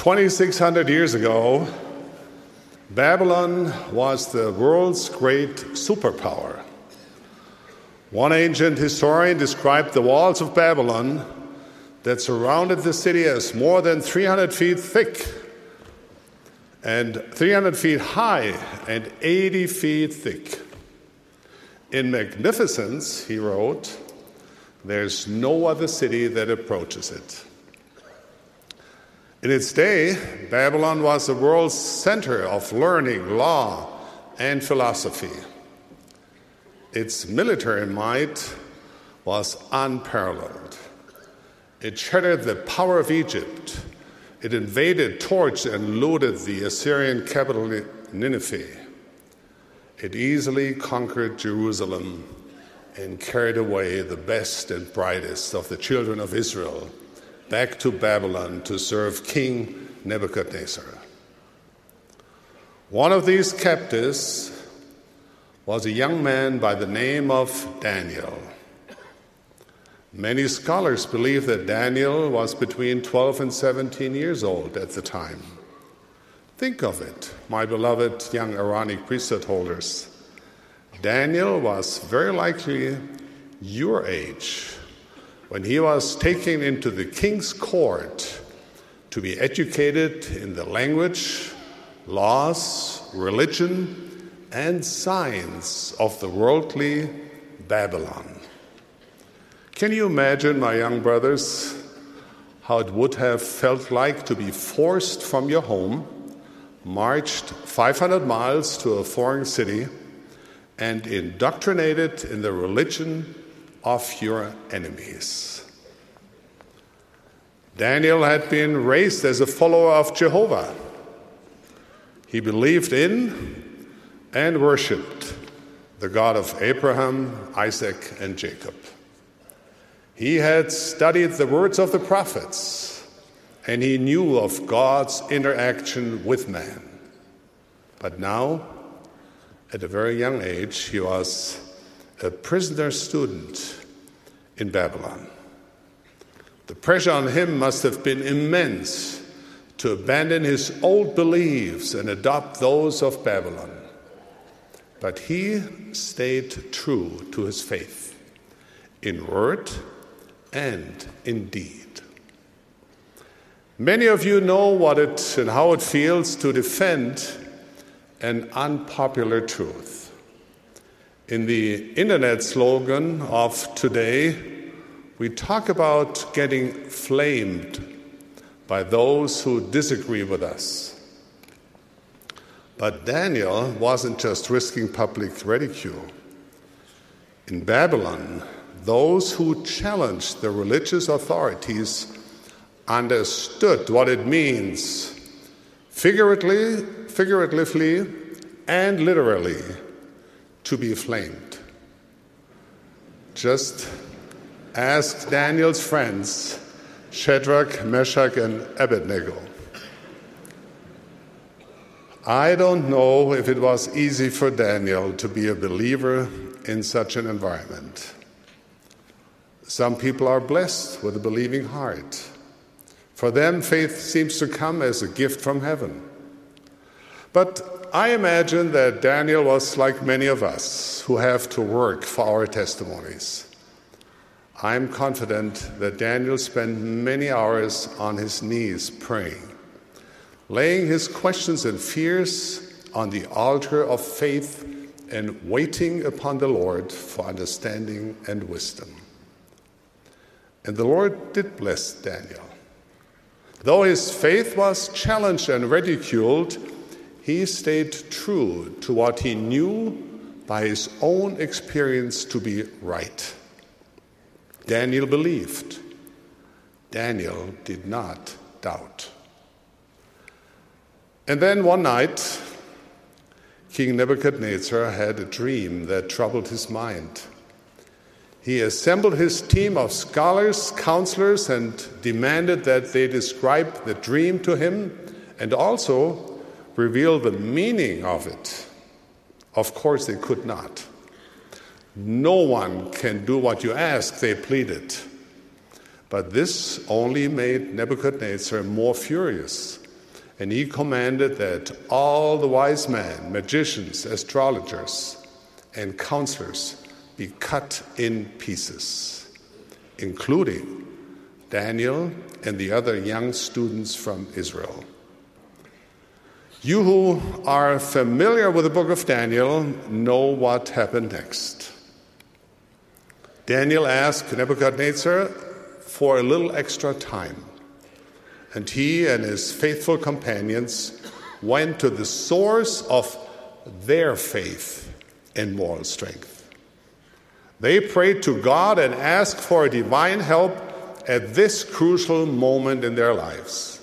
2,600 years ago, Babylon was the world's great superpower. One ancient historian described the walls of Babylon that surrounded the city as more than 300 feet thick and 300 feet high and 80 feet thick. In magnificence, he wrote, there's no other city that approaches it. In its day, Babylon was the world's center of learning, law, and philosophy. Its military might was unparalleled. It shattered the power of Egypt. It invaded, torched, and looted the Assyrian capital Nineveh. It easily conquered Jerusalem and carried away the best and brightest of the children of Israel back to Babylon to serve King Nebuchadnezzar. One of these captives was a young man by the name of Daniel. Many scholars believe that Daniel was between 12 and 17 years old at the time. Think of it, my beloved young Aaronic priesthood holders. Daniel was very likely your age when he was taken into the king's court to be educated in the language, laws, religion, and science of the worldly Babylon. Can you imagine, my young brothers, how it would have felt like to be forced from your home, marched 500 miles to a foreign city, and indoctrinated in the religion of your enemies. Daniel had been raised as a follower of Jehovah. He believed in and worshiped the God of Abraham, Isaac, and Jacob. He had studied the words of the prophets and he knew of God's interaction with man. But now, at a very young age, he was a prisoner student in Babylon. The pressure on him must have been immense to abandon his old beliefs and adopt those of Babylon. But he stayed true to his faith in word and in deed. Many of you know what it and how it feels to defend an unpopular truth. In the internet slogan of today, we talk about getting flamed by those who disagree with us. But Daniel wasn't just risking public ridicule. In Babylon, those who challenged the religious authorities understood what it means figuratively, figuratively and literally to be flamed. Just ask Daniel's friends, Shadrach, Meshach, and Abednego. I don't know if it was easy for Daniel to be a believer in such an environment. Some people are blessed with a believing heart. For them, faith seems to come as a gift from heaven. But I imagine that Daniel was like many of us who have to work for our testimonies. I'm confident that Daniel spent many hours on his knees praying, laying his questions and fears on the altar of faith and waiting upon the Lord for understanding and wisdom. And the Lord did bless Daniel. Though his faith was challenged and ridiculed, he stayed true to what he knew by his own experience to be right. Daniel believed. Daniel did not doubt. And then one night, King Nebuchadnezzar had a dream that troubled his mind. He assembled his team of scholars, counselors, and demanded that they describe the dream to him and also reveal the meaning of it? Of course, they could not. No one can do what you ask, they pleaded. But this only made Nebuchadnezzar more furious And he commanded that all the wise men, magicians, astrologers, and counselors be cut in pieces, including Daniel and the other young students from Israel. You who are familiar with the book of Daniel know what happened next. Daniel asked Nebuchadnezzar for a little extra time, and he and his faithful companions went to the source of their faith and moral strength. They prayed to God and asked for divine help at this crucial moment in their lives.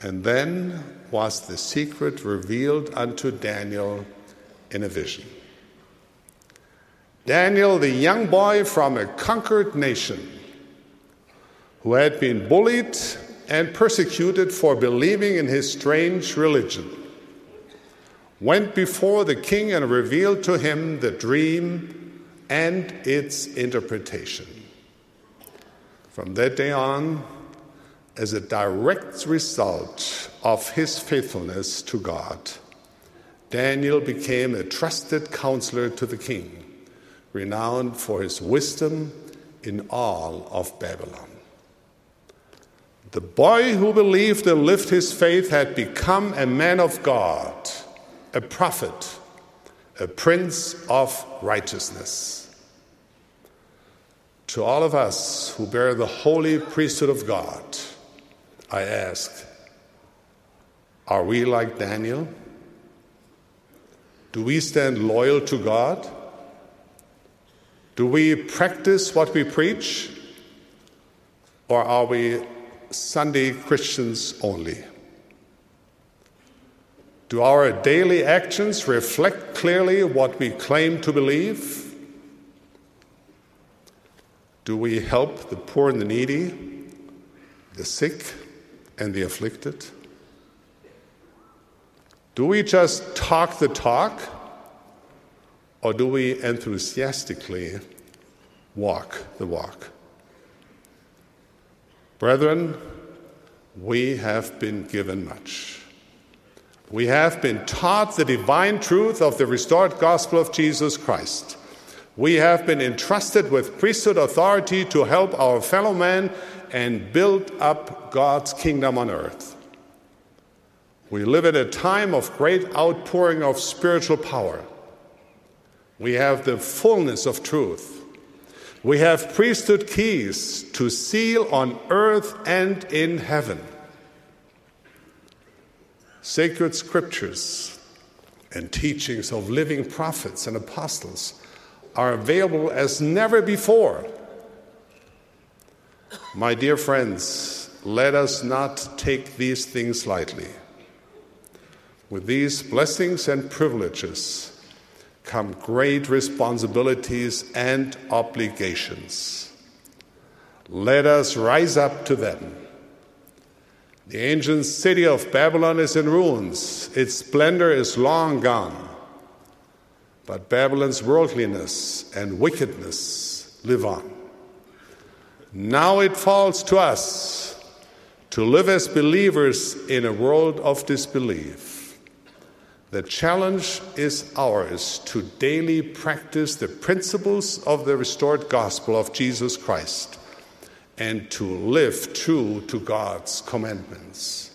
And then was the secret revealed unto Daniel in a vision. Daniel, the young boy from a conquered nation, who had been bullied and persecuted for believing in his strange religion, went before the king and revealed to him the dream and its interpretation. From that day on, as a direct result of his faithfulness to God, Daniel became a trusted counselor to the king, renowned for his wisdom in all of Babylon. The boy who believed and lived his faith had become a man of God, a prophet, a prince of righteousness. To all of us who bear the holy priesthood of God, I ask, are we like Daniel? Do we stand loyal to God? Do we practice what we preach? Or are we Sunday Christians only? Do our daily actions reflect clearly what we claim to believe? Do we help the poor and the needy, the sick and the afflicted? Do we just talk the talk, or do we enthusiastically walk the walk? Brethren, we have been given much. We have been taught the divine truth of the restored gospel of Jesus Christ. We have been entrusted with priesthood authority to help our fellow men and build up God's kingdom on earth. We live at a time of great outpouring of spiritual power. We have the fullness of truth. We have priesthood keys to seal on earth and in heaven. Sacred scriptures and teachings of living prophets and apostles are available as never before. My dear friends, let us not take these things lightly. With these blessings and privileges come great responsibilities and obligations. Let us rise up to them. The ancient city of Babylon is in ruins, its splendor is long gone. But Babylon's worldliness and wickedness live on. Now it falls to us to live as believers in a world of disbelief. The challenge is ours to daily practice the principles of the restored gospel of Jesus Christ and to live true to God's commandments.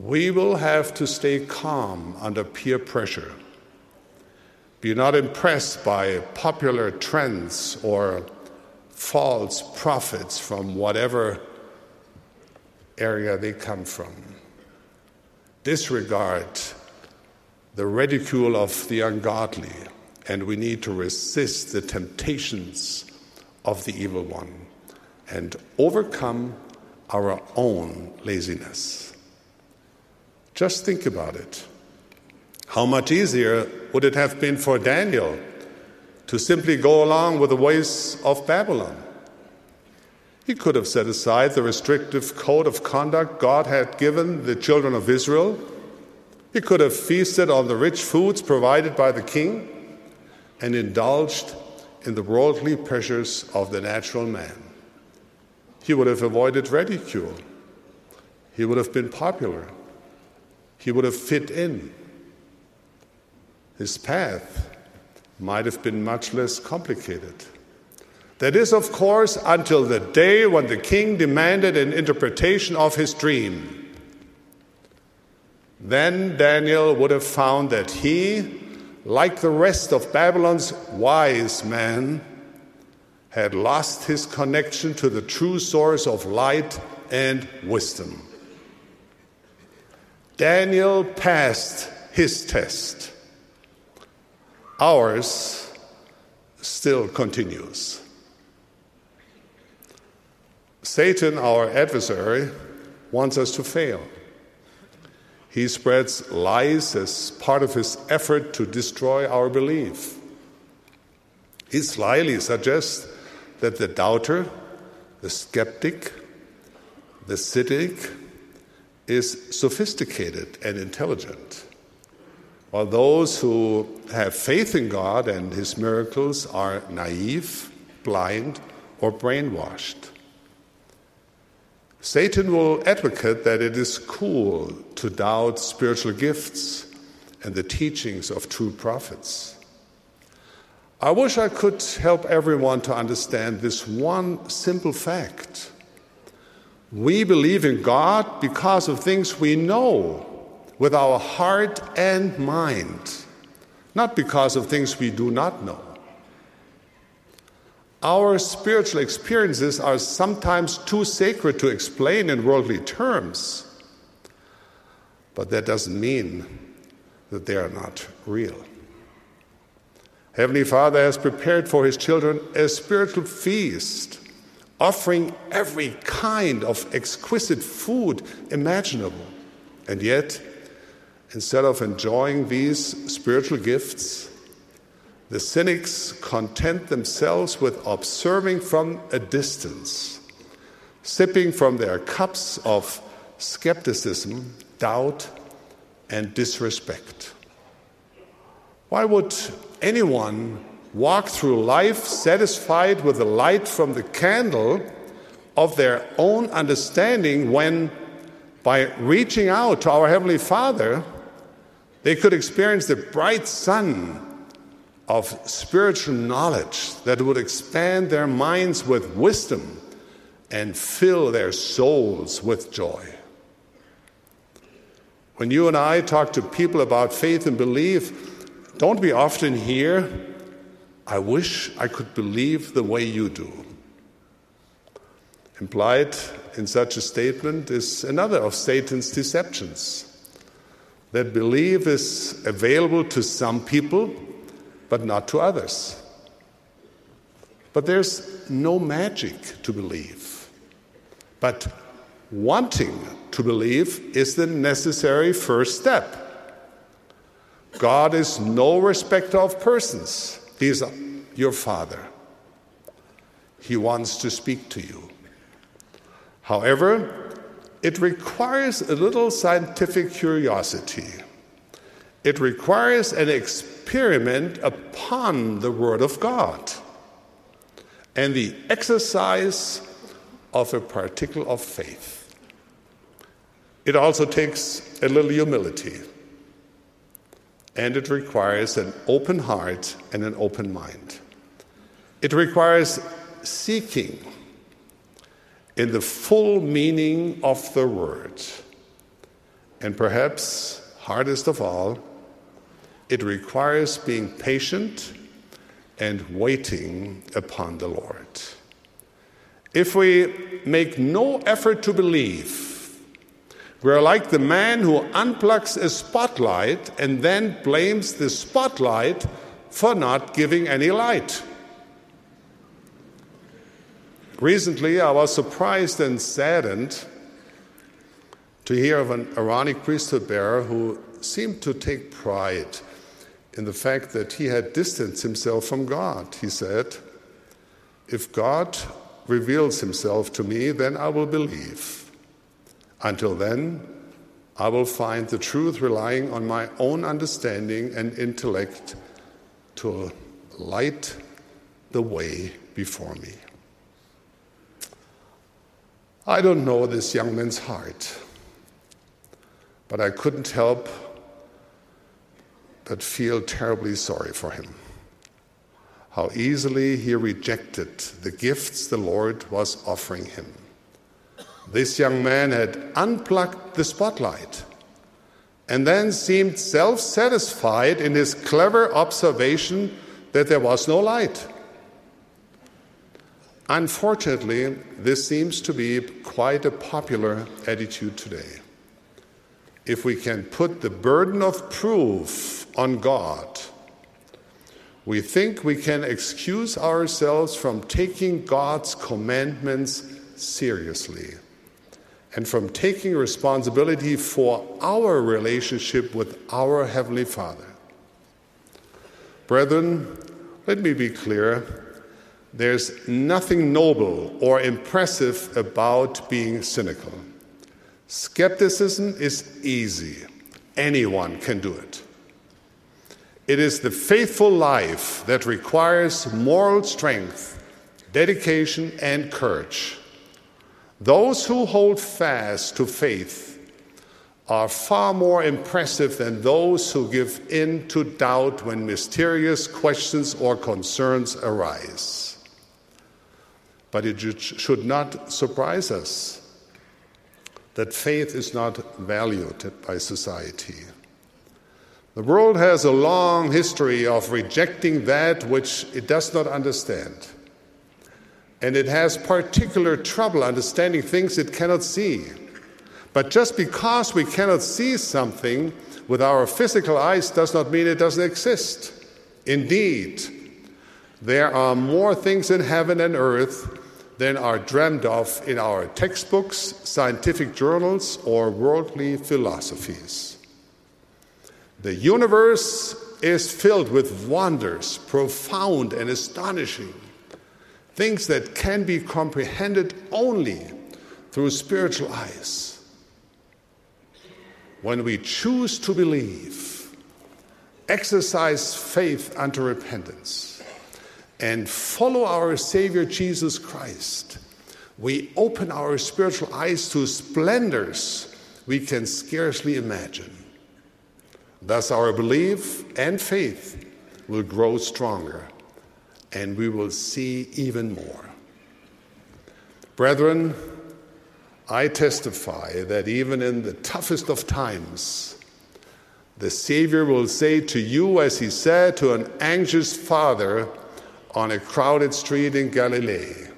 We will have to stay calm under peer pressure be not impressed by popular trends or false prophets from whatever area they come from. Disregard the ridicule of the ungodly, and we need to resist the temptations of the evil one and overcome our own laziness. Just think about it. How much easier would it have been for Daniel to simply go along with the ways of Babylon? He could have set aside the restrictive code of conduct God had given the children of Israel. He could have feasted on the rich foods provided by the king and indulged in the worldly pleasures of the natural man. He would have avoided ridicule. he would have been popular, he would have fit in. His path might have been much less complicated. That is, of course, until the day when the king demanded an interpretation of his dream. Then Daniel would have found that he, like the rest of Babylon's wise men, had lost his connection to the true source of light and wisdom. Daniel passed his test. Ours still continues. Satan, our adversary, wants us to fail. He spreads lies as part of his effort to destroy our belief. He slyly suggests that the doubter, the skeptic, the cynic is sophisticated and intelligent, while those who have faith in God and his miracles are naive, blind, or brainwashed. Satan will advocate that it is cool to doubt spiritual gifts and the teachings of true prophets. I wish I could help everyone to understand this one simple fact. We believe in God because of things we know with our heart and mind, not because of things we do not know. Our spiritual experiences are sometimes too sacred to explain in worldly terms, but that doesn't mean that they are not real. Heavenly Father has prepared for his children a spiritual feast, offering every kind of exquisite food imaginable. And yet, instead of enjoying these spiritual gifts, the cynics content themselves with observing from a distance, sipping from their cups of skepticism, doubt, and disrespect. Why would anyone walk through life satisfied with the light from the candle of their own understanding when, by reaching out to our Heavenly Father, they could experience the bright sun of spiritual knowledge that would expand their minds with wisdom and fill their souls with joy. When you and I talk to people about faith and belief, don't we often hear, I wish I could believe the way you do? Implied in such a statement is another of Satan's deceptions that belief is available to some people but not to others. But there's no magic to believe. But wanting to believe is the necessary first step. God is no respecter of persons, He is your Father. He wants to speak to you. However, it requires a little scientific curiosity. It requires an experiment upon the Word of God and the exercise of a particle of faith. It also takes a little humility and it requires an open heart and an open mind. It requires seeking in the full meaning of the word. And perhaps, hardest of all, it requires being patient and waiting upon the Lord. If we make no effort to believe, we're like the man who unplugs a spotlight and then blames the spotlight for not giving any light. Recently, I was surprised and saddened to hear of an Aaronic priesthood bearer who seemed to take pride in the fact that he had distanced himself from God. He said, If God reveals himself to me, then I will believe. Until then, I will find the truth relying on my own understanding and intellect to light the way before me. I don't know this young man's heart. but I couldn't help but feel terribly sorry for him. How easily he rejected the gifts the Lord was offering him. This young man had unplugged the spotlight and then seemed self satisfied in his clever observation that there was no light. Unfortunately, this seems to be quite a popular attitude today. If we can put the burden of proof on God, we think we can excuse ourselves from taking God's commandments seriously and from taking responsibility for our relationship with our Heavenly Father. Brethren, let me be clear. There's nothing noble or impressive about being cynical. Skepticism is easy, anyone can do it. It is the faithful life that requires moral strength, dedication, and courage. Those who hold fast to faith are far more impressive than those who give in to doubt when mysterious questions or concerns arise. But it should not surprise us that faith is not valued by society. The world has a long history of rejecting that which it does not understand and it has particular trouble understanding things it cannot see. But just because we cannot see something with our physical eyes does not mean it doesn't exist. Indeed, there are more things in heaven and earth than are dreamed of in our textbooks, scientific journals, or worldly philosophies. The universe is filled with wonders, profound and astonishing things that can be comprehended only through spiritual eyes. When we choose to believe, exercise faith unto repentance, and follow our Savior Jesus Christ, we open our spiritual eyes to splendors we can scarcely imagine. Thus, our belief and faith will grow stronger and we will see even more. Brethren, I testify that even in the toughest of times, the Savior will say to you, as he said to an anxious father on a crowded street in Galilee,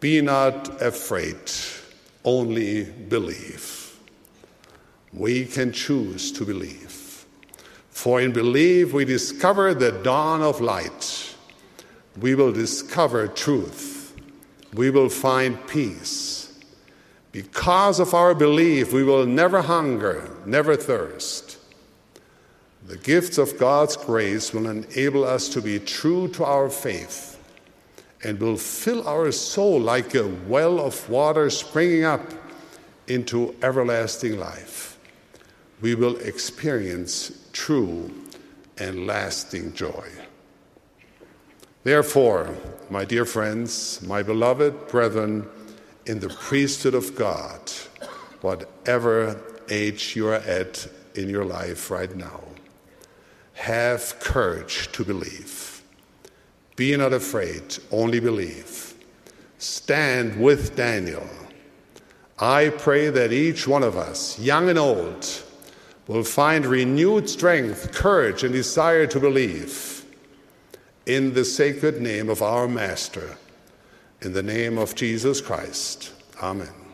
Be not afraid, only believe. We can choose to believe. For in belief we discover the dawn of light we will discover truth. We will find peace. Because of our belief, we will never hunger, never thirst. The gifts of God's grace will enable us to be true to our faith and will fill our soul like a well of water springing up into everlasting life. We will experience true and lasting joy. Therefore, my dear friends, my beloved brethren, in the priesthood of God, whatever age you are at in your life right now, have courage to believe. Be not afraid, only believe. Stand with Daniel. I pray that each one of us, young and old, will find renewed strength, courage, and desire to believe in the sacred name of our Master, in the name of Jesus Christ. Amen.